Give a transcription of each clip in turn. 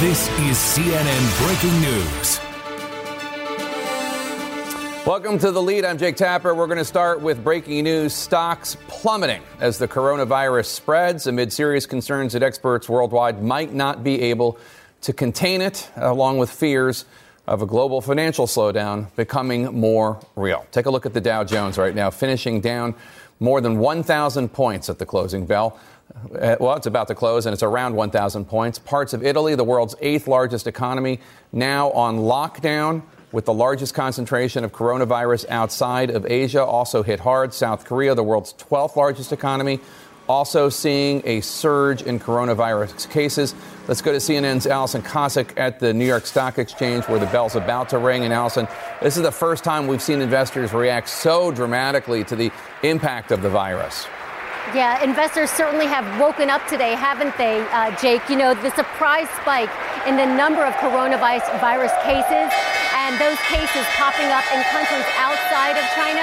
This is CNN Breaking News. Welcome to the lead. I'm Jake Tapper. We're going to start with breaking news stocks plummeting as the coronavirus spreads amid serious concerns that experts worldwide might not be able to contain it, along with fears of a global financial slowdown becoming more real. Take a look at the Dow Jones right now, finishing down more than 1,000 points at the closing bell. Uh, well, it's about to close and it's around 1,000 points. Parts of Italy, the world's eighth largest economy, now on lockdown with the largest concentration of coronavirus outside of Asia, also hit hard. South Korea, the world's 12th largest economy, also seeing a surge in coronavirus cases. Let's go to CNN's Alison Kosik at the New York Stock Exchange where the bell's about to ring. And Alison, this is the first time we've seen investors react so dramatically to the impact of the virus. Yeah, investors certainly have woken up today, haven't they, uh, Jake? You know, the surprise spike in the number of coronavirus cases and those cases popping up in countries outside of China,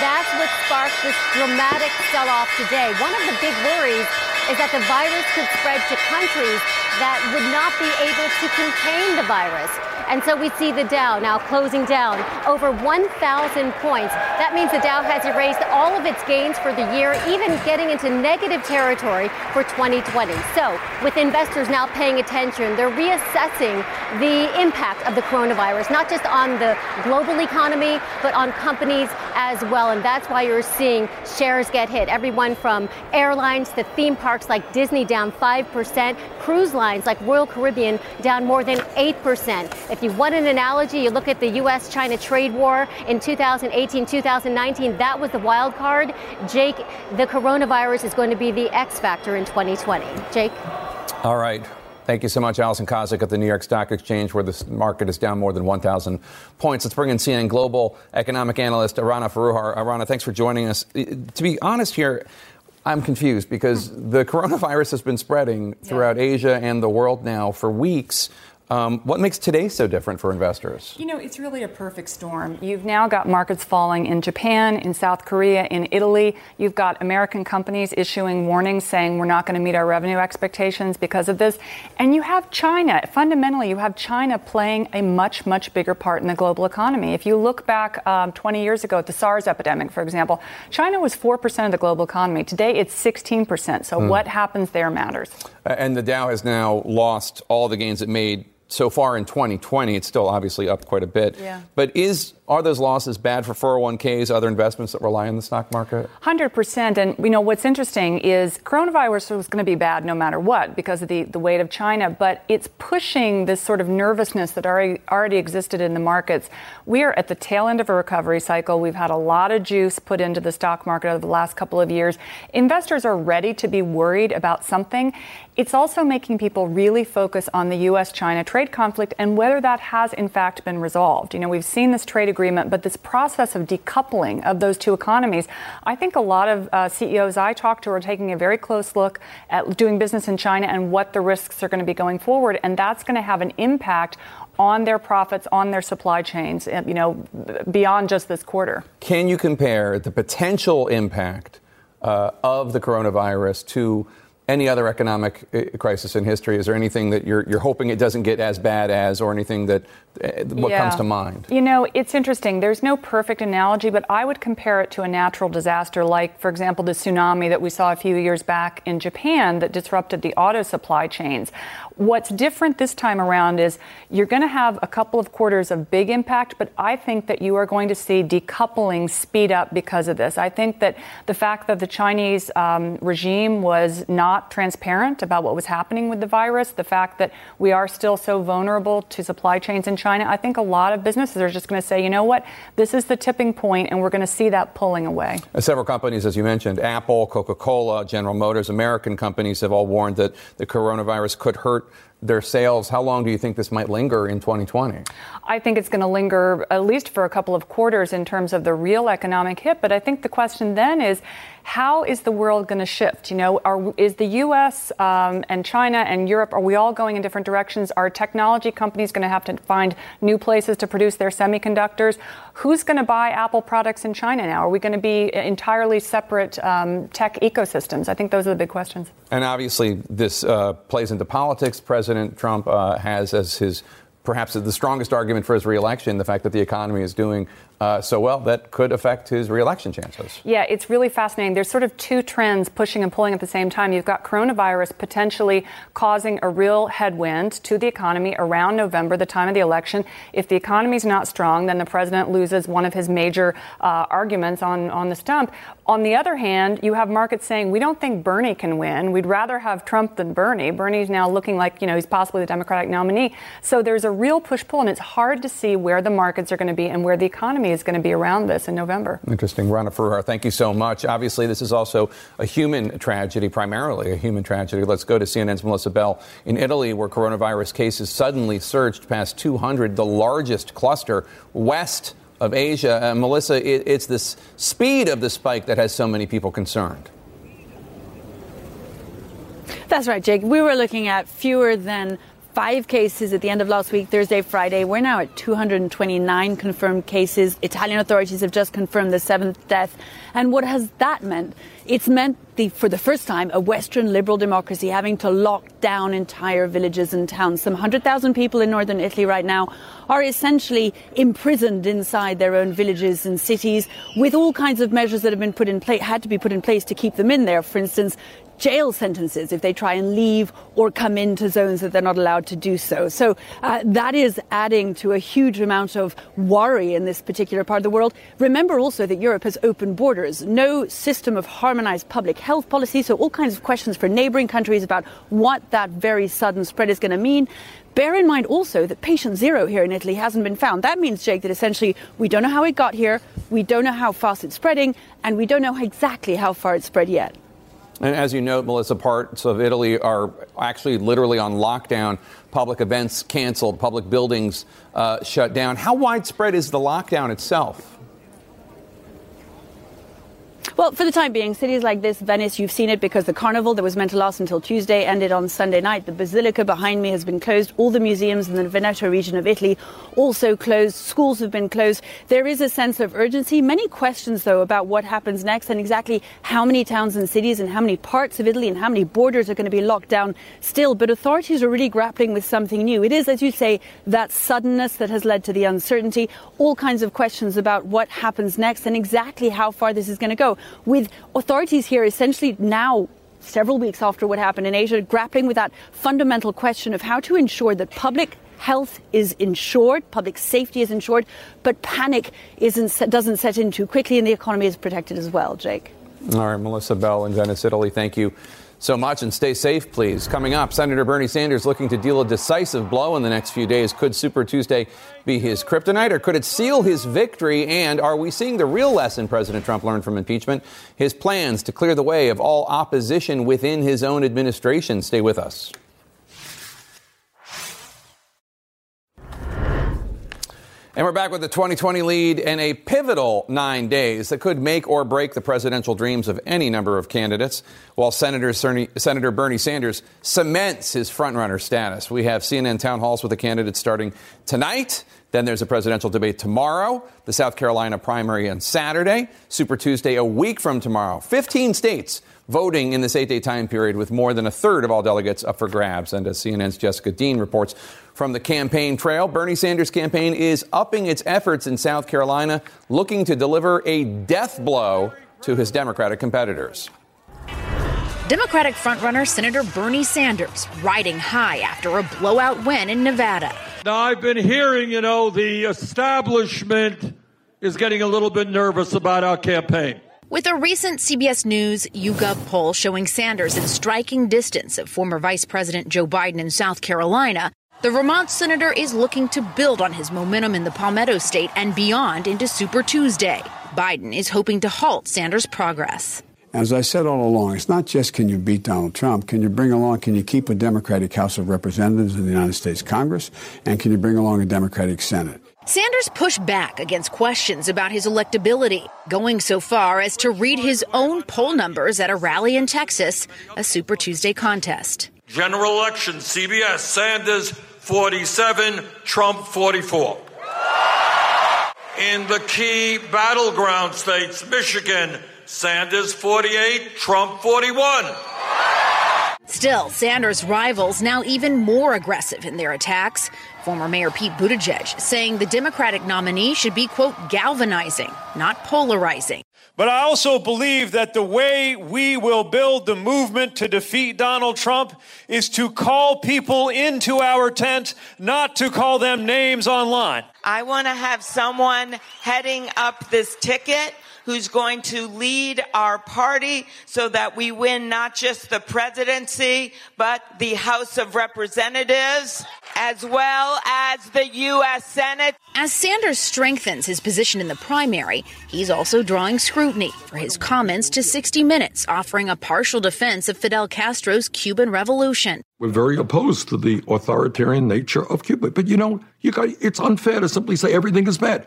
that's what sparked this dramatic sell off today. One of the big worries is that the virus could spread to countries that would not be able to contain the virus. And so we see the Dow now closing down over 1,000 points. That means the Dow has erased all of its gains for the year, even getting into negative territory for 2020. So, with investors now paying attention, they're reassessing the impact of the coronavirus, not just on the global economy, but on companies as well. And that's why you're seeing shares get hit. Everyone from airlines to theme parks like Disney down 5%, cruise lines like Royal Caribbean down more than 8%. If you want an analogy, you look at the U.S. China trade war in 2018 2019, that was the wild card. Jake, the coronavirus is going to be the X factor in 2020. Jake? All right. Thank you so much, Alison Kosik at the New York Stock Exchange, where the market is down more than 1,000 points. Let's bring in CNN Global economic analyst Rana Foroohar. Arana, thanks for joining us. To be honest here, I'm confused because the coronavirus has been spreading throughout yeah. Asia and the world now for weeks. Um, what makes today so different for investors? You know, it's really a perfect storm. You've now got markets falling in Japan, in South Korea, in Italy. You've got American companies issuing warnings saying we're not going to meet our revenue expectations because of this. And you have China. Fundamentally, you have China playing a much, much bigger part in the global economy. If you look back um, 20 years ago at the SARS epidemic, for example, China was 4% of the global economy. Today, it's 16%. So mm. what happens there matters. And the Dow has now lost all the gains it made so far in 2020. It's still obviously up quite a bit. Yeah. But is are those losses bad for 401ks, other investments that rely on the stock market? 100%. And, you know, what's interesting is coronavirus was going to be bad no matter what because of the, the weight of China, but it's pushing this sort of nervousness that already, already existed in the markets. We are at the tail end of a recovery cycle. We've had a lot of juice put into the stock market over the last couple of years. Investors are ready to be worried about something. It's also making people really focus on the U.S. China trade conflict and whether that has, in fact, been resolved. You know, we've seen this trade agreement but this process of decoupling of those two economies, I think a lot of uh, CEOs I talk to are taking a very close look at doing business in China and what the risks are going to be going forward, and that's going to have an impact on their profits, on their supply chains, you know, beyond just this quarter. Can you compare the potential impact uh, of the coronavirus to any other economic uh, crisis in history? Is there anything that you're, you're hoping it doesn't get as bad as, or anything that what yeah. comes to mind? You know, it's interesting. There's no perfect analogy, but I would compare it to a natural disaster, like, for example, the tsunami that we saw a few years back in Japan that disrupted the auto supply chains. What's different this time around is you're going to have a couple of quarters of big impact, but I think that you are going to see decoupling speed up because of this. I think that the fact that the Chinese um, regime was not transparent about what was happening with the virus, the fact that we are still so vulnerable to supply chains in China, I think a lot of businesses are just going to say, you know what, this is the tipping point, and we're going to see that pulling away. Uh, several companies, as you mentioned, Apple, Coca Cola, General Motors, American companies have all warned that the coronavirus could hurt their sales. How long do you think this might linger in 2020? I think it's going to linger at least for a couple of quarters in terms of the real economic hit. But I think the question then is how is the world going to shift? You know, are, is the U.S. Um, and China and Europe, are we all going in different directions? Are technology companies going to have to find new places to produce their semiconductors? Who's going to buy Apple products in China now? Are we going to be entirely separate um, tech ecosystems? I think those are the big questions. And obviously, this uh, plays into politics. President Trump uh, has as his perhaps the strongest argument for his reelection, the fact that the economy is doing uh, so well that could affect his reelection chances. Yeah, it's really fascinating. There's sort of two trends pushing and pulling at the same time. You've got coronavirus potentially causing a real headwind to the economy around November, the time of the election. If the economy is not strong, then the president loses one of his major uh, arguments on, on the stump. On the other hand, you have markets saying, we don't think Bernie can win. We'd rather have Trump than Bernie. Bernie's now looking like, you know, he's possibly the Democratic nominee. So there's a real push pull, and it's hard to see where the markets are going to be and where the economy is going to be around this in November. Interesting. Rana Foroohar, thank you so much. Obviously, this is also a human tragedy, primarily a human tragedy. Let's go to CNN's Melissa Bell in Italy, where coronavirus cases suddenly surged past 200, the largest cluster west of Asia. Uh, Melissa, it, it's the speed of the spike that has so many people concerned. That's right, Jake. We were looking at fewer than five cases at the end of last week, Thursday, Friday. We're now at 229 confirmed cases. Italian authorities have just confirmed the seventh death. And what has that meant? It's meant the, for the first time a Western liberal democracy having to lock down entire villages and towns. Some 100,000 people in northern Italy right now are essentially imprisoned inside their own villages and cities with all kinds of measures that have been put in place, had to be put in place to keep them in there. For instance, jail sentences if they try and leave or come into zones that they're not allowed to do so. So uh, that is adding to a huge amount of worry in this particular part of the world. Remember also that Europe has open borders, no system of harmonized public health policy, so all kinds of questions for neighboring countries about what that very sudden spread is going to mean. Bear in mind also that patient zero here in Italy hasn't been found. That means, Jake, that essentially we don't know how it got here, we don't know how fast it's spreading, and we don't know exactly how far it's spread yet. And as you note, Melissa, parts of Italy are actually literally on lockdown. Public events canceled, public buildings uh, shut down. How widespread is the lockdown itself? Well, for the time being, cities like this, Venice, you've seen it because the carnival that was meant to last until Tuesday ended on Sunday night. The basilica behind me has been closed. All the museums in the Veneto region of Italy also closed. Schools have been closed. There is a sense of urgency. Many questions, though, about what happens next and exactly how many towns and cities and how many parts of Italy and how many borders are going to be locked down still. But authorities are really grappling with something new. It is, as you say, that suddenness that has led to the uncertainty. All kinds of questions about what happens next and exactly how far this is going to go with authorities here essentially now several weeks after what happened in Asia, grappling with that fundamental question of how to ensure that public health is ensured, public safety is ensured, but panic doesn't set in too quickly and the economy is protected as well. Jake. All right, Melissa Bell in Venice, Italy. Thank you so much and stay safe, please. Coming up, Senator Bernie Sanders looking to deal a decisive blow in the next few days. Could Super Tuesday be his kryptonite or could it seal his victory? And are we seeing the real lesson President Trump learned from impeachment? His plans to clear the way of all opposition within his own administration. Stay with us. And we're back with the 2020 lead and a pivotal nine days that could make or break the presidential dreams of any number of candidates, while Senator, Senator Bernie Sanders cements his frontrunner status. We have CNN town halls with the candidates starting tonight. Then there's a presidential debate tomorrow, the South Carolina primary on Saturday, Super Tuesday a week from tomorrow. 15 states voting in this eight day time period with more than a third of all delegates up for grabs. And as CNN's Jessica Dean reports, from the campaign trail, Bernie Sanders' campaign is upping its efforts in South Carolina, looking to deliver a death blow to his Democratic competitors. Democratic frontrunner Senator Bernie Sanders riding high after a blowout win in Nevada. Now, I've been hearing, you know, the establishment is getting a little bit nervous about our campaign. With a recent CBS News YouGov poll showing Sanders in striking distance of former Vice President Joe Biden in South Carolina, the Vermont senator is looking to build on his momentum in the Palmetto state and beyond into Super Tuesday. Biden is hoping to halt Sanders' progress. As I said all along, it's not just can you beat Donald Trump, can you bring along, can you keep a Democratic House of Representatives in the United States Congress, and can you bring along a Democratic Senate? Sanders pushed back against questions about his electability, going so far as to read his own poll numbers at a rally in Texas, a Super Tuesday contest. General election, CBS, Sanders 47, Trump 44. In the key battleground states, Michigan, Sanders 48, Trump 41. Still, Sanders' rivals now even more aggressive in their attacks. Former Mayor Pete Buttigieg saying the Democratic nominee should be, quote, galvanizing, not polarizing. But I also believe that the way we will build the movement to defeat Donald Trump is to call people into our tent, not to call them names online. I want to have someone heading up this ticket who's going to lead our party so that we win not just the presidency, but the House of Representatives, as well as the U.S. Senate. As Sanders strengthens his position in the primary, he's also drawing scrutiny for his comments to 60 Minutes, offering a partial defense of Fidel Castro's Cuban Revolution. We're very opposed to the authoritarian nature of Cuba. But you know, you got, it's unfair to simply say everything is bad.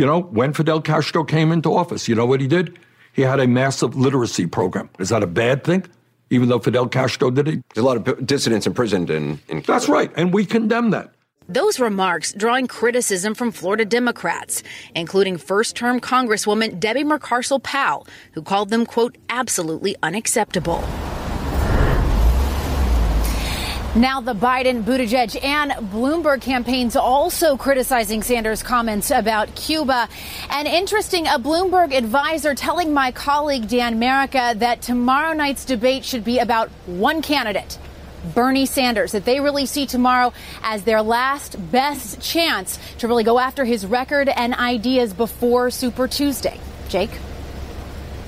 You know, when Fidel Castro came into office, you know what he did? He had a massive literacy program. Is that a bad thing? Even though Fidel Castro did it? There's a lot of dissidents imprisoned in, in That's right, and we condemn that. Those remarks drawing criticism from Florida Democrats, including first term Congresswoman Debbie Mucarsel Powell, who called them, quote, absolutely unacceptable. Now, the Biden, Buttigieg, and Bloomberg campaigns also criticizing Sanders' comments about Cuba. And interesting, a Bloomberg advisor telling my colleague Dan Merica that tomorrow night's debate should be about one candidate. Bernie Sanders, that they really see tomorrow as their last best chance to really go after his record and ideas before Super Tuesday. Jake?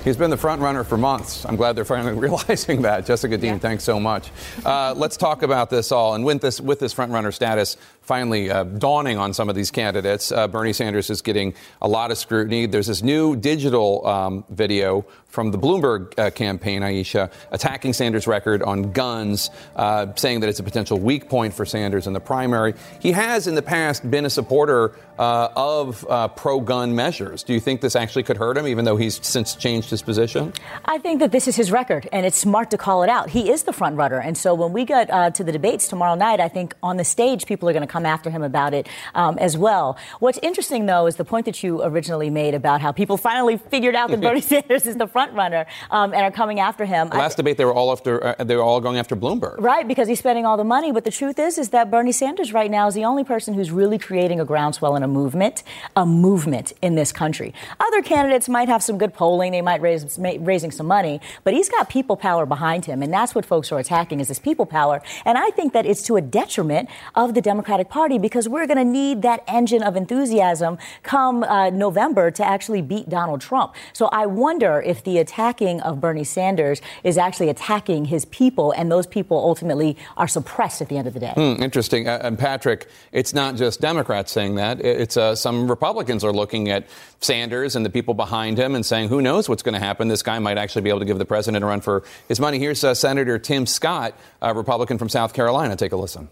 He's been the front runner for months. I'm glad they're finally realizing that. Jessica Dean, yeah. thanks so much. Uh, let's talk about this all. And with this, with this front runner status finally uh, dawning on some of these candidates, uh, Bernie Sanders is getting a lot of scrutiny. There's this new digital um, video from the Bloomberg uh, campaign, Aisha, attacking Sanders' record on guns, uh, saying that it's a potential weak point for Sanders in the primary. He has in the past been a supporter uh, of uh, pro gun measures. Do you think this actually could hurt him, even though he's since changed his position? I think that this is his record, and it's smart to call it out. He is the front runner. And so when we get to the debates tomorrow night, I think on the stage, people are going to come after him about it um, as well. What's interesting, though, is the point that you originally made about how people finally figured out that Bernie Sanders is the front runner um, and are coming after him. The last I, debate, they were all after uh, they were all going after Bloomberg, right? Because he's spending all the money. But the truth is, is that Bernie Sanders right now is the only person who's really creating a groundswell and a movement, a movement in this country. Other candidates might have some good polling, they might raise raising some money, but he's got people power behind him, and that's what folks are attacking is this people power. And I think that it's to a detriment of the Democratic Party because we're going to need that engine of enthusiasm come uh, November to actually beat Donald Trump. So I wonder if the attacking of Bernie Sanders is actually attacking his people, and those people ultimately are suppressed at the end of the day. Hmm, interesting. Uh, and Patrick, it's not just Democrats saying that. It's uh, some Republicans are looking at Sanders and the people behind him and saying, who knows what's going to happen? This guy might actually be able to give the president a run for his money. Here's uh, Senator Tim Scott, a Republican from South Carolina. Take a listen.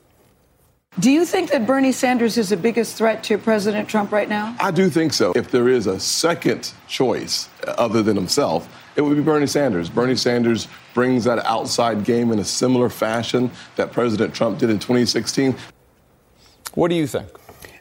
Do you think that Bernie Sanders is the biggest threat to President Trump right now? I do think so. If there is a second choice other than himself, it would be Bernie Sanders. Bernie Sanders brings that outside game in a similar fashion that President Trump did in 2016. What do you think?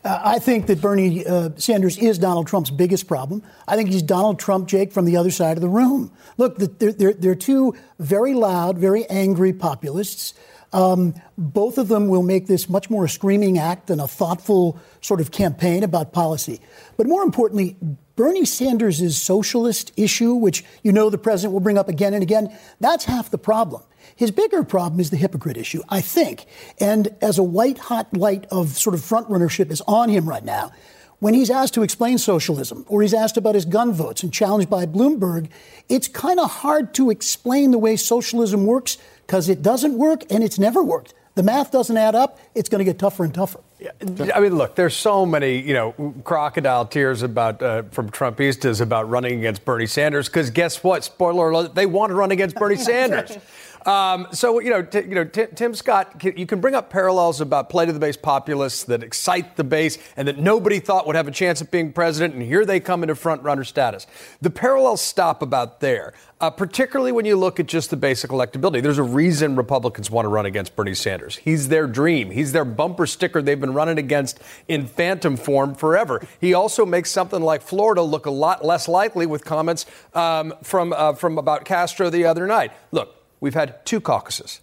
Uh, I think that Bernie uh, Sanders is Donald Trump's biggest problem. I think he's Donald Trump, Jake, from the other side of the room. Look, they're, they're, they're two very loud, very angry populists. Um, both of them will make this much more a screaming act than a thoughtful sort of campaign about policy. But more importantly, Bernie Sanders' socialist issue, which you know the president will bring up again and again, that's half the problem. His bigger problem is the hypocrite issue, I think. And as a white hot light of sort of front runnership is on him right now, when he's asked to explain socialism or he's asked about his gun votes and challenged by Bloomberg, it's kind of hard to explain the way socialism works because it doesn't work and it's never worked. The math doesn't add up. It's going to get tougher and tougher. Yeah, I mean, look, there's so many, you know, crocodile tears about uh, from Trumpistas about running against Bernie Sanders because guess what? Spoiler alert: they want to run against Bernie Sanders. Um, so you know, t- you know, t- Tim Scott, you can bring up parallels about play to the base populists that excite the base and that nobody thought would have a chance of being president, and here they come into front runner status. The parallels stop about there. Uh, particularly when you look at just the basic electability. There's a reason Republicans want to run against Bernie Sanders. He's their dream. He's their bumper sticker they've been running against in phantom form forever. He also makes something like Florida look a lot less likely with comments um, from, uh, from about Castro the other night. Look, we've had two caucuses.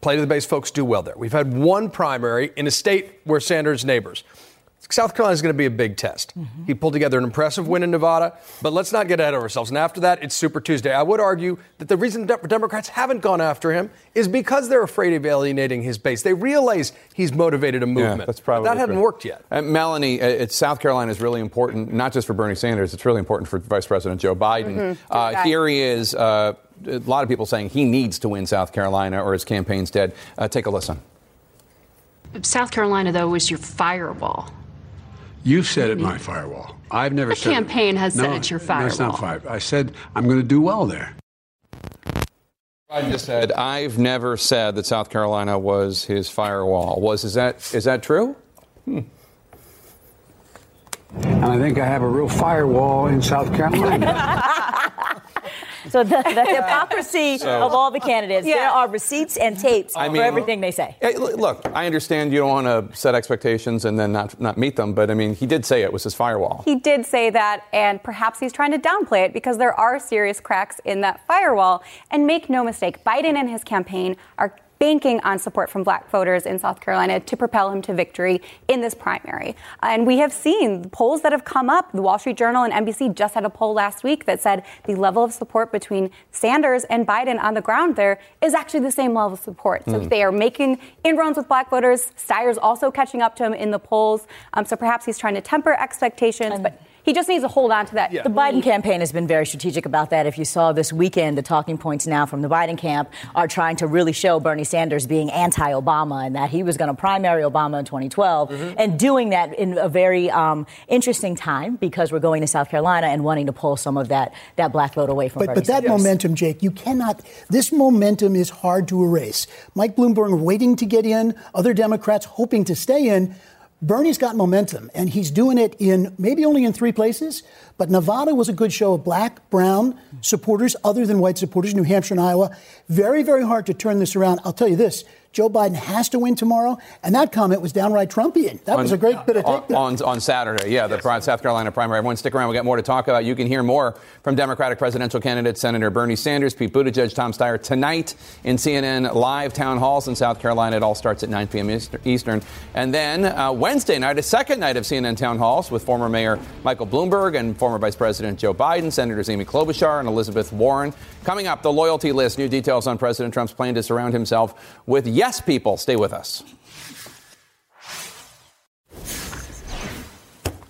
Play to the base folks do well there. We've had one primary in a state where Sanders' neighbors. South Carolina is going to be a big test. Mm-hmm. He pulled together an impressive win in Nevada, but let's not get ahead of ourselves. And after that, it's Super Tuesday. I would argue that the reason Democrats haven't gone after him is because they're afraid of alienating his base. They realize he's motivated a movement. Yeah, that's probably but that hadn't worked yet. Uh, Melanie, uh, it's South Carolina is really important, not just for Bernie Sanders. It's really important for Vice President Joe Biden. Mm-hmm. Uh, here he is. Uh, a lot of people saying he needs to win South Carolina or his campaign's dead. Uh, take a listen. South Carolina, though, is your firewall. You said it my firewall. I've never the said campaign it. has no, said it's your firewall. No, it's not five. I said I'm going to do well there. Biden just said, "I've never said that South Carolina was his firewall." Was is that is that true? Hmm. And I think I have a real firewall in South Carolina. So the, the hypocrisy so, of all the candidates. Yeah. There are receipts and tapes I mean, for everything they say. Look, I understand you don't want to set expectations and then not not meet them, but I mean, he did say it was his firewall. He did say that, and perhaps he's trying to downplay it because there are serious cracks in that firewall. And make no mistake, Biden and his campaign are banking on support from black voters in South Carolina to propel him to victory in this primary. And we have seen polls that have come up. The Wall Street Journal and NBC just had a poll last week that said the level of support between Sanders and Biden on the ground there is actually the same level of support. So mm. they are making inroads with black voters. Steyer's also catching up to him in the polls. Um, so perhaps he's trying to temper expectations. but he just needs to hold on to that. Yeah. The Biden campaign has been very strategic about that. If you saw this weekend, the talking points now from the Biden camp are trying to really show Bernie Sanders being anti Obama and that he was going to primary Obama in 2012 mm-hmm. and doing that in a very um, interesting time because we're going to South Carolina and wanting to pull some of that, that black vote away from but, Bernie But that Sanders. momentum, Jake, you cannot, this momentum is hard to erase. Mike Bloomberg waiting to get in, other Democrats hoping to stay in. Bernie's got momentum, and he's doing it in maybe only in three places, but Nevada was a good show of black, brown supporters, other than white supporters, New Hampshire and Iowa. Very, very hard to turn this around. I'll tell you this Joe Biden has to win tomorrow. And that comment was downright Trumpian. That on, was a great bit of take. On, on, Saturday, yeah, the South Carolina primary. Everyone stick around. We'll get more to talk about. You can hear more from Democratic presidential candidate Senator Bernie Sanders, Pete Buttigieg, Tom Steyer tonight in CNN live town halls in South Carolina. It all starts at 9 p.m. Eastern. And then uh, Wednesday night, a second night of CNN town halls with former Mayor Michael Bloomberg and former Vice President Joe Biden, Senators Amy Klobuchar and Elizabeth Warren. Coming up, the loyalty list. New details on President Trump's plan to surround himself with yes people. Stay with us.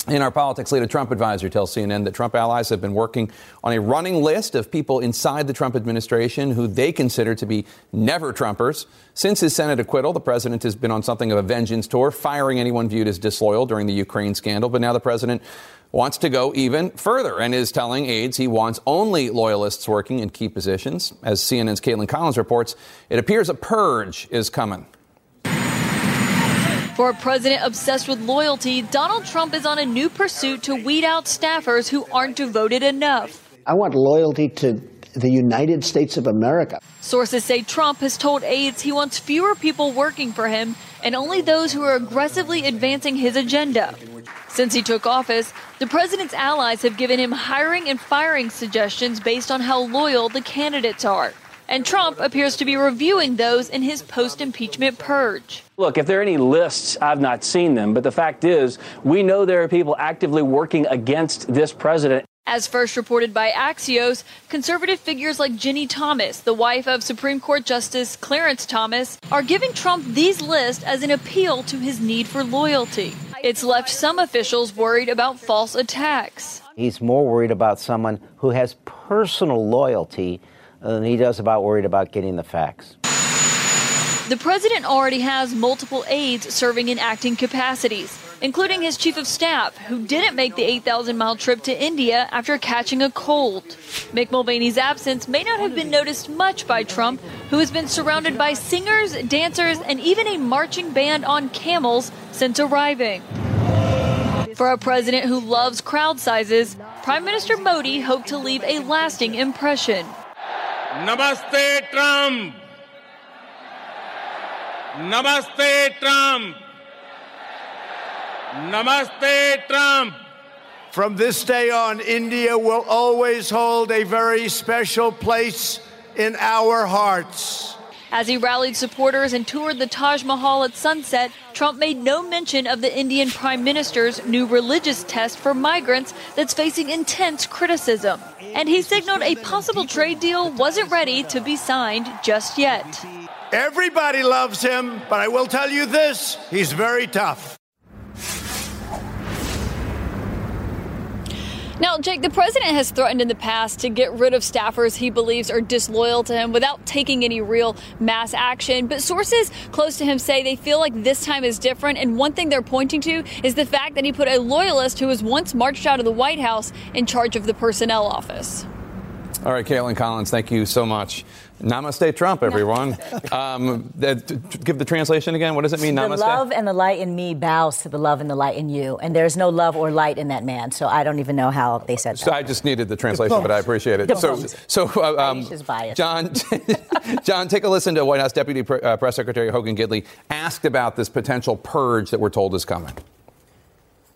In our politics lead, a Trump advisor tells CNN that Trump allies have been working on a running list of people inside the Trump administration who they consider to be never Trumpers. Since his Senate acquittal, the president has been on something of a vengeance tour, firing anyone viewed as disloyal during the Ukraine scandal. But now the president wants to go even further and is telling aides he wants only loyalists working in key positions. As CNN's Kaitlan Collins reports, it appears a purge is coming. For a president obsessed with loyalty, Donald Trump is on a new pursuit to weed out staffers who aren't devoted enough. I want loyalty to the United States of America. Sources say Trump has told aides he wants fewer people working for him and only those who are aggressively advancing his agenda. Since he took office, the president's allies have given him hiring and firing suggestions based on how loyal the candidates are and Trump appears to be reviewing those in his post impeachment purge. Look, if there are any lists, I've not seen them, but the fact is, we know there are people actively working against this president. As first reported by Axios, conservative figures like Ginni Thomas, the wife of Supreme Court Justice Clarence Thomas, are giving Trump these lists as an appeal to his need for loyalty. It's left some officials worried about false attacks. He's more worried about someone who has personal loyalty than he does about worried about getting the facts. The president already has multiple aides serving in acting capacities, including his chief of staff, who didn't make the 8,000 mile trip to India after catching a cold. Mick Mulvaney's absence may not have been noticed much by Trump, who has been surrounded by singers, dancers, and even a marching band on camels since arriving. For a president who loves crowd sizes, Prime Minister Modi hoped to leave a lasting impression. Namaste, Trump. Namaste, Trump. Namaste, Trump. From this day on, India will always hold a very special place in our hearts. As he rallied supporters and toured the Taj Mahal at sunset, Trump made no mention of the Indian prime minister's new religious test for migrants that's facing intense criticism. And he signaled a possible trade deal wasn't ready to be signed just yet. Everybody loves him, but I will tell you this he's very tough. Now, Jake, the president has threatened in the past to get rid of staffers he believes are disloyal to him without taking any real mass action. But sources close to him say they feel like this time is different. And one thing they're pointing to is the fact that he put a loyalist who was once marched out of the White House in charge of the personnel office. All right, Kaitlan Collins, thank you so much. Namaste, Trump, everyone. um, give the translation again. What does it mean, the Namaste? love and the light in me bows to the love and the light in you. And there's no love or light in that man. So I don't even know how they said that. So I just needed the translation, but I appreciate it. So, so uh, um, John, John, take a listen to White House Deputy Pre- uh, Press Secretary Hogan Gidley asked about this potential purge that we're told is coming.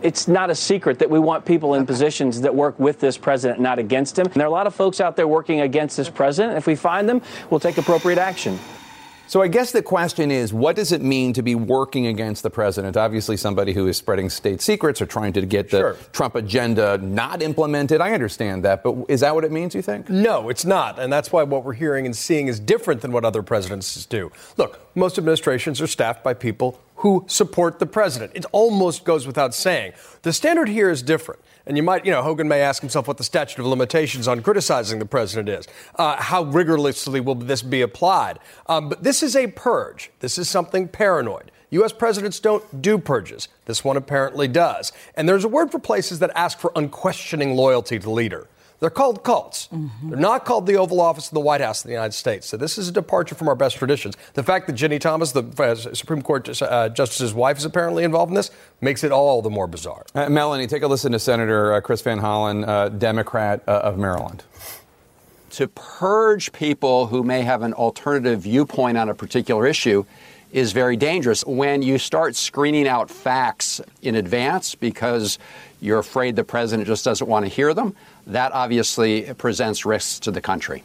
It's not a secret that we want people in positions that work with this president, not against him. And there are a lot of folks out there working against this president. If we find them, we'll take appropriate action. So I guess the question is, what does it mean to be working against the president? Obviously, somebody who is spreading state secrets or trying to get the Sure. Trump agenda not implemented. I understand that, but is that what it means? You think? No, it's not. And that's why what we're hearing and seeing is different than what other presidents do. Look, most administrations are staffed by people who support the president. It almost goes without saying. The standard here is different. And you might, you know, Hogan may ask himself what the statute of limitations on criticizing the president is. Uh, how rigorously will this be applied? Um, but this is a purge. This is something paranoid. U.S. presidents don't do purges. This one apparently does. And there's a word for places that ask for unquestioning loyalty to the leader. They're called cults. They're not called the Oval Office of the White House in the United States. So this is a departure from our best traditions. The fact that Ginni Thomas, the uh, Supreme Court uh, justice's wife, is apparently involved in this makes it all the more bizarre. Uh, Melanie, take a listen to Senator uh, Chris Van Hollen, uh, Democrat uh, of Maryland. to purge people who may have an alternative viewpoint on a particular issue is very dangerous. When you start screening out facts in advance because you're afraid the president just doesn't want to hear them, that obviously presents risks to the country.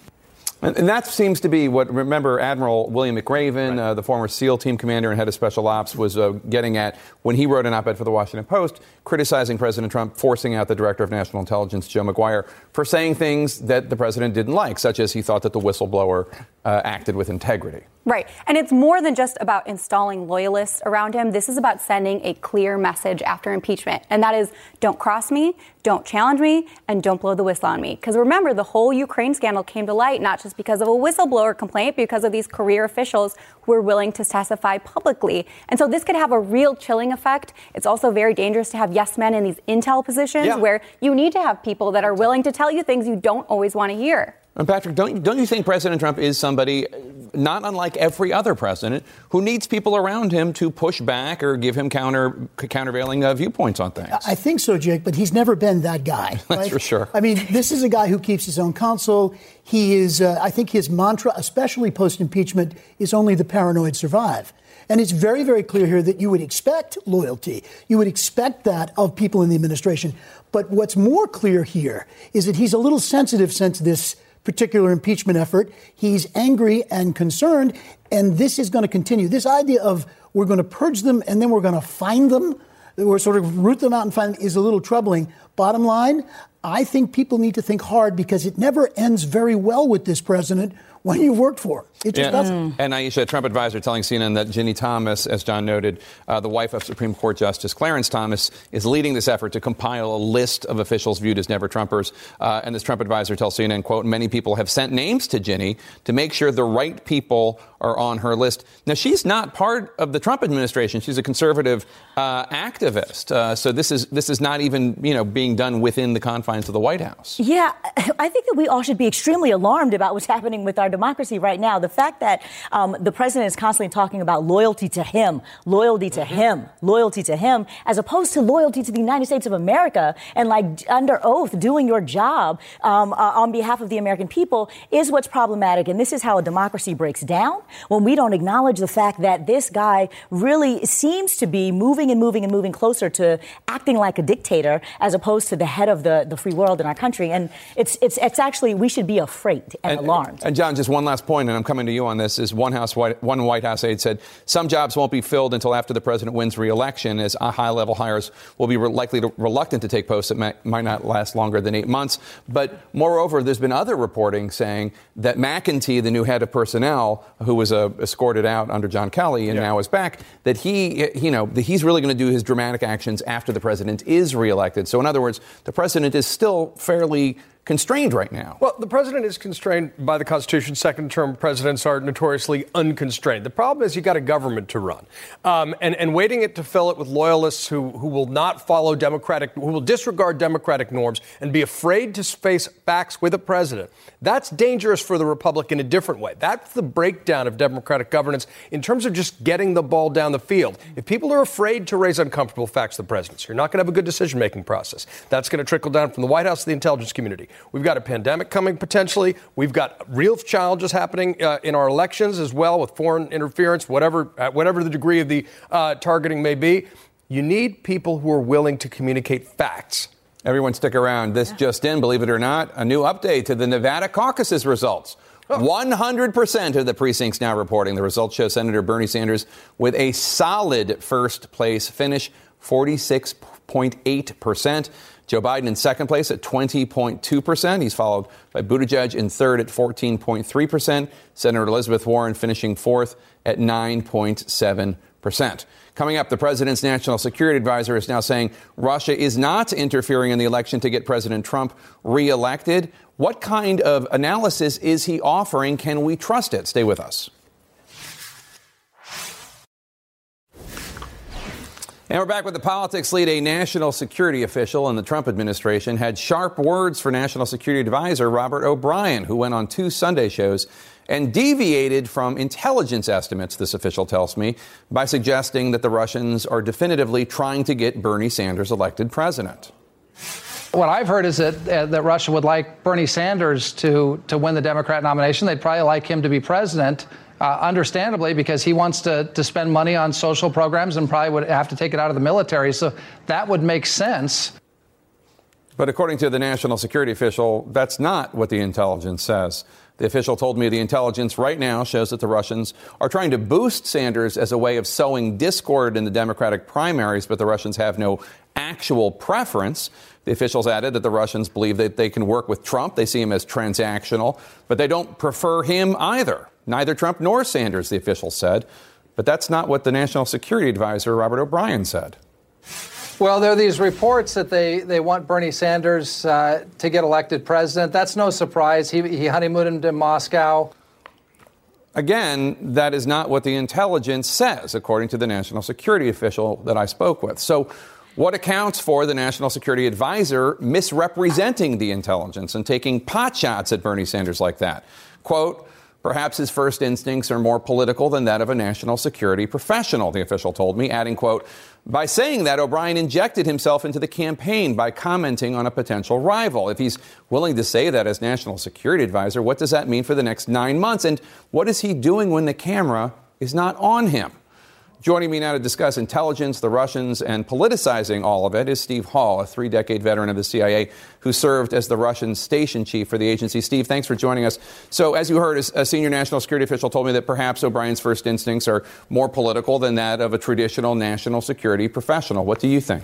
And, and that seems to be what, remember, Admiral William McRaven, uh, the former SEAL team commander and head of special ops, was uh, getting at when he wrote an op ed for the Washington Post criticizing President Trump, forcing out the director of national intelligence, Joe Maguire, for saying things that the president didn't like, such as he thought that the whistleblower uh, acted with integrity. Right. And it's more than just about installing loyalists around him. This is about sending a clear message after impeachment. And that is don't cross me, don't challenge me, and don't blow the whistle on me. Because remember, the whole Ukraine scandal came to light not just because of a whistleblower complaint, but because of these career officials who were willing to testify publicly. And so this could have a real chilling effect. It's also very dangerous to have yes men in these intel positions Yeah. where you need to have people that are willing to tell you things you don't always want to hear. And Patrick, don't, don't you think President Trump is somebody, not unlike every other president, who needs people around him to push back or give him counter countervailing uh, viewpoints on things? I think so, Jake, but he's never been that guy. That's right? for sure. I mean, this is a guy who keeps his own counsel. He is, uh, I think his mantra, especially post impeachment, is only the paranoid survive. And it's very, very clear here that you would expect loyalty. You would expect that of people in the administration. But what's more clear here is that he's a little sensitive since this particular impeachment effort. He's angry and concerned, and this is going to continue. This idea of we're going to purge them and then we're going to find them, we're sort of root them out and find them, is a little troubling. Bottom line, I think people need to think hard because it never ends very well with this president when you've worked for. It just doesn't. And Aisha, a Trump advisor, telling CNN that Ginni Thomas, as John noted, uh, the wife of Supreme Court Justice Clarence Thomas, is leading this effort to compile a list of officials viewed as never Trumpers. Uh, and this Trump advisor tells CNN, "quote Many people have sent names to Ginni to make sure the right people are." are on her list. Now, she's not part of the Trump administration. She's a conservative uh, activist. Uh, so this is this is not even you know being done within the confines of the White House. Yeah, I think that we all should be extremely alarmed about what's happening with our democracy right now. The fact that um, the president is constantly talking about loyalty to him, loyalty to Mm-hmm. him, loyalty to him, as opposed to loyalty to the United States of America and like under oath doing your job um, uh, on behalf of the American people is what's problematic. And this is how a democracy breaks down when we don't acknowledge the fact that this guy really seems to be moving and moving and moving closer to acting like a dictator as opposed to the head of the, the free world in our country. And it's, it's, it's actually, we should be afraid and, alarmed. And John, just one last point, and I'm coming to you on this. Is one House White, one White House aide said some jobs won't be filled until after the president wins re-election, as high-level hires will be re- likely to, reluctant to take posts that might, might not last longer than eight months. But moreover, there's been other reporting saying that McEntee, the new head of personnel, who was uh, escorted out under John Kelly and now is back, that he, you know, that he's really going to do his dramatic actions after the president is reelected. So in other words, the president is still fairly constrained right now. Well, the president is constrained by the Constitution. Second term presidents are notoriously unconstrained. The problem is you've got a government to run. Um, and, and waiting it to fill it with loyalists who, who will not follow democratic, who will disregard democratic norms and be afraid to face facts with a president. That's dangerous for the republic in a different way. That's the breakdown of democratic governance in terms of just getting the ball down the field. If people are afraid to raise uncomfortable facts to the president, you're not going to have a good decision making process. That's going to trickle down from the White House to the intelligence community. We've got a pandemic coming potentially. We've got real challenges happening uh, in our elections as well with foreign interference, whatever, whatever the degree of the uh, targeting may be. You need people who are willing to communicate facts. Everyone stick around. This just in, believe it or not, a new update to the Nevada caucuses results. 100% of the precincts now reporting. The results show Senator Bernie Sanders with a solid first place finish, 46.8%. Joe Biden in second place at 20.2%. He's followed by Buttigieg in third at 14.3%. Senator Elizabeth Warren finishing fourth at 9.7%. Coming up, the president's national security advisor is now saying Russia is not interfering in the election to get President Trump reelected. What kind of analysis is he offering? Can we trust it? Stay with us. And we're back with the politics lead. A national security official in the Trump administration had sharp words for National Security Advisor Robert O'Brien, who went on two Sunday shows and deviated from intelligence estimates, this official tells me, by suggesting that the Russians are definitively trying to get Bernie Sanders elected president. What I've heard is that uh, that Russia would like Bernie Sanders to to win the Democrat nomination. They'd probably like him to be president. Uh, understandably, because he wants to, to spend money on social programs and probably would have to take it out of the military. So that would make sense. But according to the national security official, that's not what the intelligence says. The official told me the intelligence right now shows that the Russians are trying to boost Sanders as a way of sowing discord in the Democratic primaries, but the Russians have no actual preference. The officials added that the Russians believe that they can work with Trump. They see him as transactional, but they don't prefer him either. Neither Trump nor Sanders, the official said. But that's not what the National Security Advisor, Robert O'Brien, said. Well, there are these reports that they, they want Bernie Sanders uh, to get elected president. That's no surprise. He, he honeymooned in Moscow. Again, that is not what the intelligence says, according to the national security official that I spoke with. So, what accounts for the national security advisor misrepresenting the intelligence and taking potshots at Bernie Sanders like that? Quote, Perhaps his first instincts are more political than that of a national security professional, the official told me, adding, quote, by saying that, O'Brien injected himself into the campaign by commenting on a potential rival. If he's willing to say that as national security advisor, what does that mean for the next nine months? And what is he doing when the camera is not on him? Joining me now to discuss intelligence, the Russians, and politicizing all of it is Steve Hall, a three decade veteran of the CIA who served as the Russian station chief for the agency. Steve, thanks for joining us. So, as you heard, a senior national security official told me that perhaps O'Brien's first instincts are more political than that of a traditional national security professional. What do you think?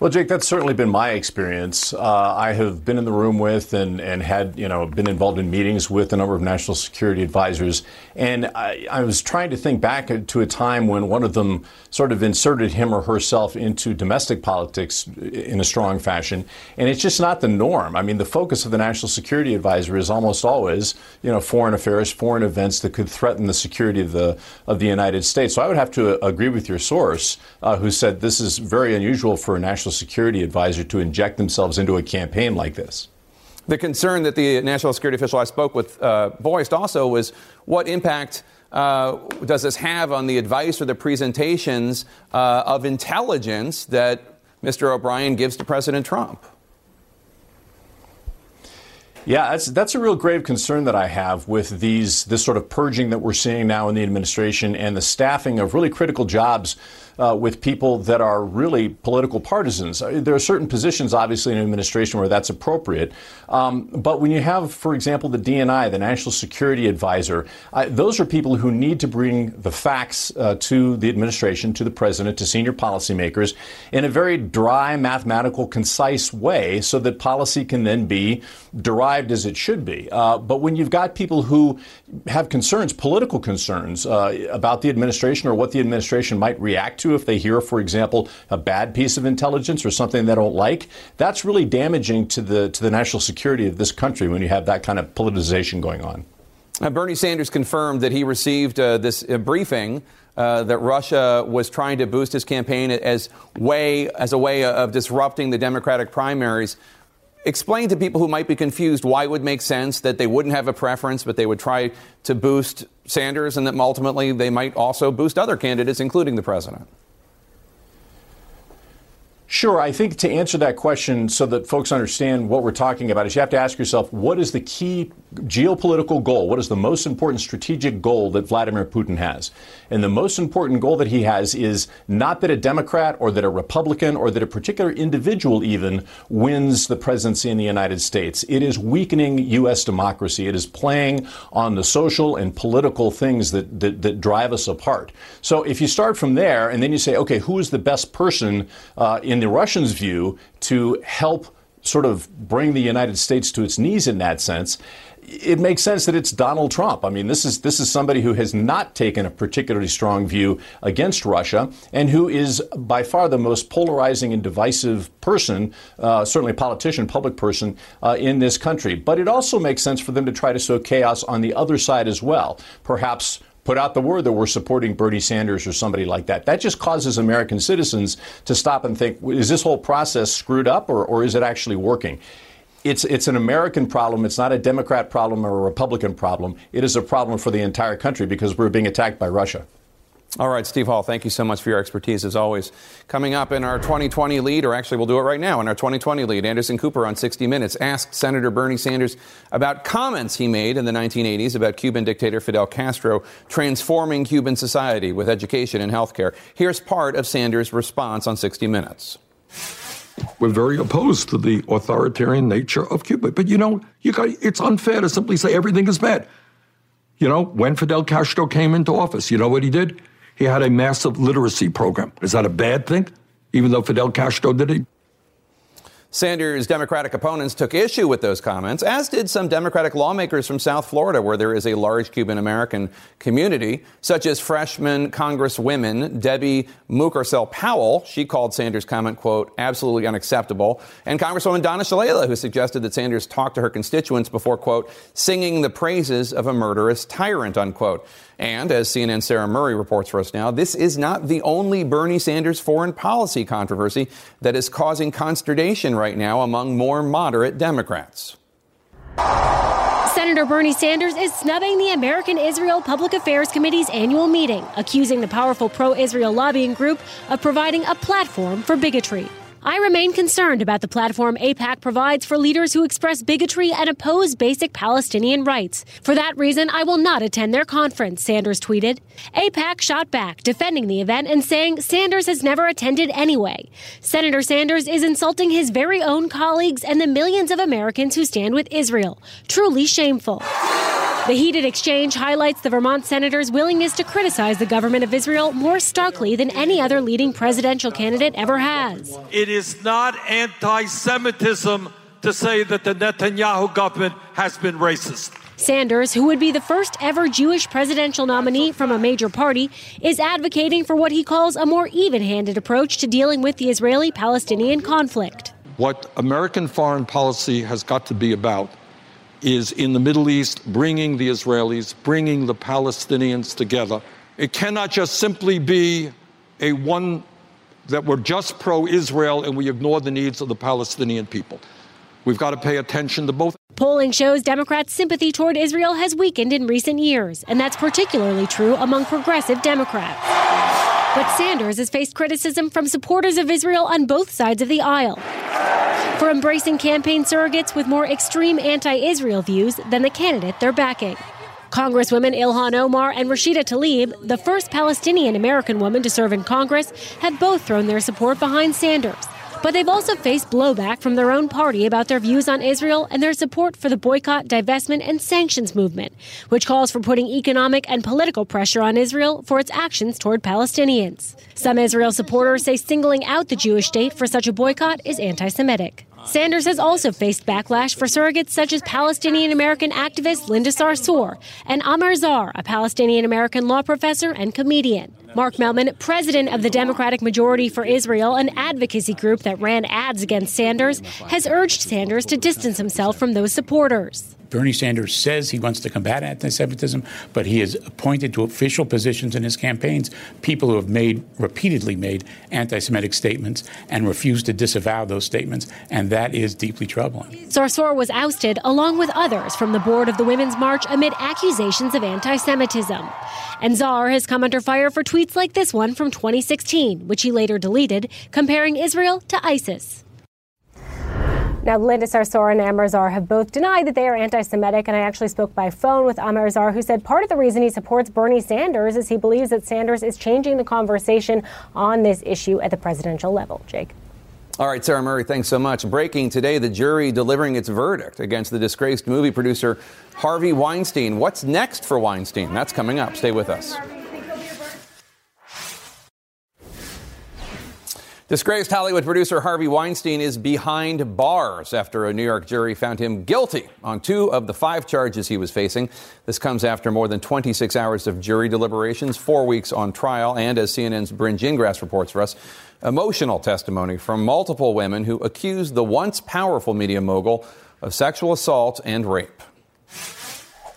Well, Jake, that's certainly been my experience. Uh, I have been in the room with and, and had, you know, been involved in meetings with a number of national security advisors. And I, I, was trying to think back to a time when one of them sort of inserted him or herself into domestic politics in a strong fashion. And it's just not the norm. I mean, the focus of the national security advisor is almost always, you know, foreign affairs, foreign events that could threaten the security of the, of the United States. So I would have to agree with your source uh, who said this is very unusual for a national security advisor to inject themselves into a campaign like this. The concern that the national security official I spoke with uh, voiced also was what impact uh, does this have on the advice or the presentations uh, of intelligence that Mr. O'Brien gives to President Trump? Yeah, that's that's a real grave concern that I have with these this sort of purging that we're seeing now in the administration and the staffing of really critical jobs uh, with people that are really political partisans. Uh, there are certain positions, obviously, in administration where that's appropriate. Um, but when you have, for example, the DNI, the National Security Advisor, uh, those are people who need to bring the facts uh, to the administration, to the president, to senior policymakers in a very dry, mathematical, concise way so that policy can then be derived as it should be. Uh, but when you've got people who have concerns, political concerns uh, about the administration or what the administration might react to, to if they hear, for example, a bad piece of intelligence or something they don't like. That's really damaging to the to the national security of this country when you have that kind of politicization going on. Uh, Bernie Sanders confirmed that he received uh, this uh, briefing uh, that Russia was trying to boost his campaign as way as a way of disrupting the Democratic primaries. Explain to people who might be confused why it would make sense that they wouldn't have a preference, but they would try to boost Sanders, and that ultimately they might also boost other candidates, including the president. Sure. I think to answer that question so that folks understand what we're talking about is you have to ask yourself what is the key geopolitical goal? What is the most important strategic goal that Vladimir Putin has? And the most important goal that he has is not that a Democrat or that a Republican or that a particular individual even wins the presidency in the United States. It is weakening U.S. democracy. It is playing on the social and political things that, that, that drive us apart. So if you start from there and then you say, okay, who is the best person uh, in the Russians' view to help sort of bring the United States to its knees in that sense, it makes sense that it's Donald Trump. I mean, this is this is somebody who has not taken a particularly strong view against Russia, and who is by far the most polarizing and divisive person, uh, certainly politician, public person uh, in this country. But it also makes sense for them to try to sow chaos on the other side as well. Perhaps put out the word that we're supporting Bernie Sanders or somebody like that. That just causes American citizens to stop and think: Is this whole process screwed up, or, or is it actually working? it's it's an American problem. It's not a Democrat problem or a Republican problem. It is a problem for the entire country because we're being attacked by Russia. All right, Steve Hall, thank you so much for your expertise as always. Coming up in our 2020 lead, or actually we'll do it right now in our 2020 lead, Anderson Cooper on 60 Minutes asked Senator Bernie Sanders about comments he made in the 1980s about Cuban dictator Fidel Castro transforming Cuban society with education and health care. Here's part of Sanders' response on 60 Minutes. We're very opposed to the authoritarian nature of Cuba. But you know, you got, it's unfair to simply say everything is bad. You know, when Fidel Castro came into office, you know what he did? He had a massive literacy program. Is that a bad thing? Even though Fidel Castro did it? Sanders' Democratic opponents took issue with those comments, as did some Democratic lawmakers from South Florida, where there is a large Cuban American community, such as freshman Congresswoman Debbie Mucarsel Powell. She called Sanders' comment, quote, absolutely unacceptable. And Congresswoman Donna Shalala, who suggested that Sanders talk to her constituents before, quote, singing the praises of a murderous tyrant, unquote. And as CNN's Sarah Murray reports for us now, this is not the only Bernie Sanders foreign policy controversy that is causing consternation right now among more moderate Democrats. Senator Bernie Sanders is snubbing the American Israel Public Affairs Committee's annual meeting, accusing the powerful pro Israel lobbying group of providing a platform for bigotry. I remain concerned about the platform AIPAC provides for leaders who express bigotry and oppose basic Palestinian rights. For that reason, I will not attend their conference, Sanders tweeted. AIPAC shot back, defending the event and saying Sanders has never attended anyway. Senator Sanders is insulting his very own colleagues and the millions of Americans who stand with Israel. Truly shameful. The heated exchange highlights the Vermont senator's willingness to criticize the government of Israel more starkly than any other leading presidential candidate ever has. It is not anti Semitism to say that the Netanyahu government has been racist. Sanders, who would be the first ever Jewish presidential nominee from a major party, is advocating for what he calls a more even handed approach to dealing with the Israeli Palestinian conflict. What American foreign policy has got to be about is in the Middle East bringing the Israelis, bringing the Palestinians together. It cannot just simply be a one that we're just pro Israel and we ignore the needs of the Palestinian people. We've got to pay attention to both. Polling shows Democrats' sympathy toward Israel has weakened in recent years, and that's particularly true among progressive Democrats. But Sanders has faced criticism from supporters of Israel on both sides of the aisle for embracing campaign surrogates with more extreme anti Israel views than the candidate they're backing. Congresswomen Ilhan Omar and Rashida Tlaib, the first Palestinian American woman to serve in Congress, have both thrown their support behind Sanders. But they've also faced blowback from their own party about their views on Israel and their support for the boycott, divestment, and sanctions movement, which calls for putting economic and political pressure on Israel for its actions toward Palestinians. Some Israel supporters say singling out the Jewish state for such a boycott is anti Semitic. Sanders has also faced backlash for surrogates such as Palestinian American activist Linda Sarsour and Amer Zahr, a Palestinian American law professor and comedian. Mark Mellman, president of the Democratic Majority for Israel, an advocacy group that ran ads against Sanders, has urged Sanders to distance himself from those supporters. Bernie Sanders says he wants to combat anti Semitism, but he has appointed to official positions in his campaigns people who have made, repeatedly made, anti Semitic statements and refused to disavow those statements, and that is deeply troubling. Sarsour was ousted, along with others, from the board of the Women's March amid accusations of anti Semitism. And Zahr has come under fire for tweets like this one from 2016, which he later deleted, comparing Israel to ISIS. Now, Linda Sarsour and Zahr have both denied that they are anti Semitic, and I actually spoke by phone with Zahr, who said part of the reason he supports Bernie Sanders is he believes that Sanders is changing the conversation on this issue at the presidential level. Jake. All right, Sarah Murray, thanks so much. Breaking today, the jury delivering its verdict against the disgraced movie producer Harvey Weinstein. What's next for Weinstein? That's coming up. Stay with us. Disgraced Hollywood producer Harvey Weinstein is behind bars after a New York jury found him guilty on two of the five charges he was facing. This comes after more than 26 hours of jury deliberations, four weeks on trial, and as CNN's Bryn Gingras reports for us, emotional testimony from multiple women who accused the once powerful media mogul of sexual assault and rape.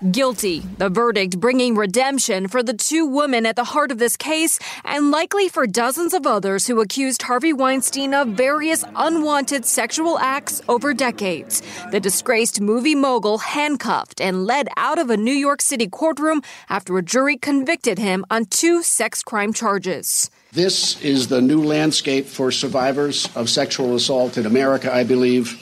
Guilty. The verdict bringing redemption for the two women at the heart of this case and likely for dozens of others who accused Harvey Weinstein of various unwanted sexual acts over decades. The disgraced movie mogul handcuffed and led out of a New York City courtroom after a jury convicted him on two sex crime charges. This is the new landscape for survivors of sexual assault in America, I believe,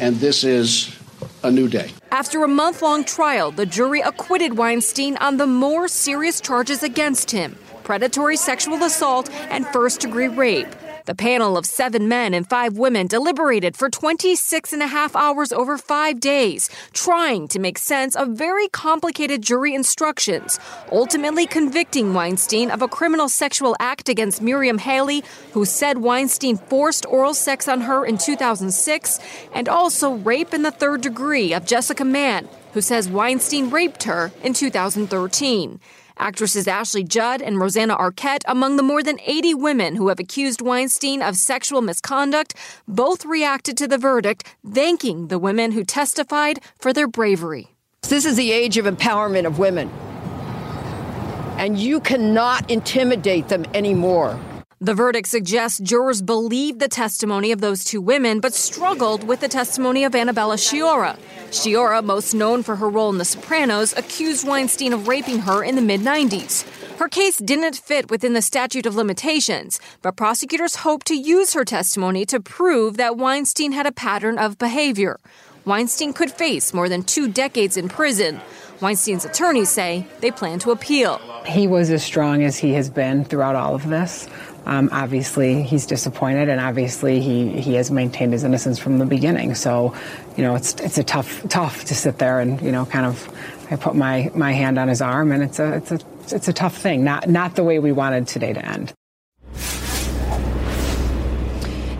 and this is a new day. After a month long trial, the jury acquitted Weinstein on the more serious charges against him predatory sexual assault and first degree rape. The panel of seven men and five women deliberated for 26 and a half hours over five days, trying to make sense of very complicated jury instructions, ultimately convicting Weinstein of a criminal sexual act against Miriam Haley, who said Weinstein forced oral sex on her in 2006, and also rape in the third degree of Jessica Mann, who says Weinstein raped her in 2013. Actresses Ashley Judd and Rosanna Arquette, among the more than 80 women who have accused Weinstein of sexual misconduct, both reacted to the verdict, thanking the women who testified for their bravery. This is the age of empowerment of women. And you cannot intimidate them anymore. The verdict suggests jurors believed the testimony of those two women, but struggled with the testimony of Annabella Sciorra. Sciorra, most known for her role in The Sopranos, accused Weinstein of raping her in the mid 90s. Her case didn't fit within the statute of limitations, but prosecutors hoped to use her testimony to prove that Weinstein had a pattern of behavior. Weinstein could face more than two decades in prison. Weinstein's attorneys say they plan to appeal. He was as strong as he has been throughout all of this. Um, obviously, he's disappointed, and obviously, he, he has maintained his innocence from the beginning. So, you know, it's it's a tough tough to sit there and you know kind of I put my my hand on his arm, and it's a it's a it's a tough thing. Not not the way we wanted today to end.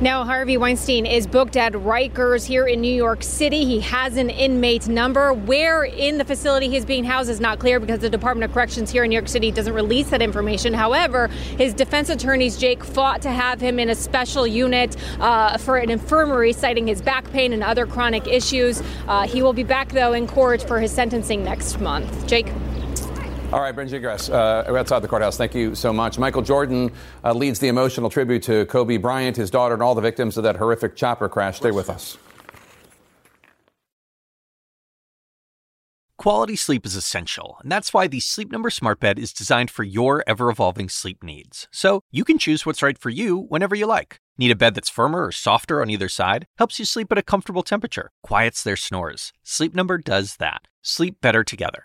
Now, Harvey Weinstein is booked at Rikers here in New York City. He has an inmate number. Where in the facility he's being housed is not clear because the Department of Corrections here in New York City doesn't release that information. However, his defense attorneys, Jake, fought to have him in a special unit uh, for an infirmary, citing his back pain and other chronic issues. Uh, he will be back, though, in court for his sentencing next month. Jake? All right, Bryn Gingras, uh, outside the courthouse. Thank you so much. Michael Jordan uh, leads the emotional tribute to Kobe Bryant, his daughter, and all the victims of that horrific chopper crash. Stay with us. Quality sleep is essential, and that's why the Sleep Number Smart Bed is designed for your ever evolving sleep needs. So you can choose what's right for you whenever you like. Need a bed that's firmer or softer on either side? Helps you sleep at a comfortable temperature, quiets their snores. Sleep Number does that. Sleep better together.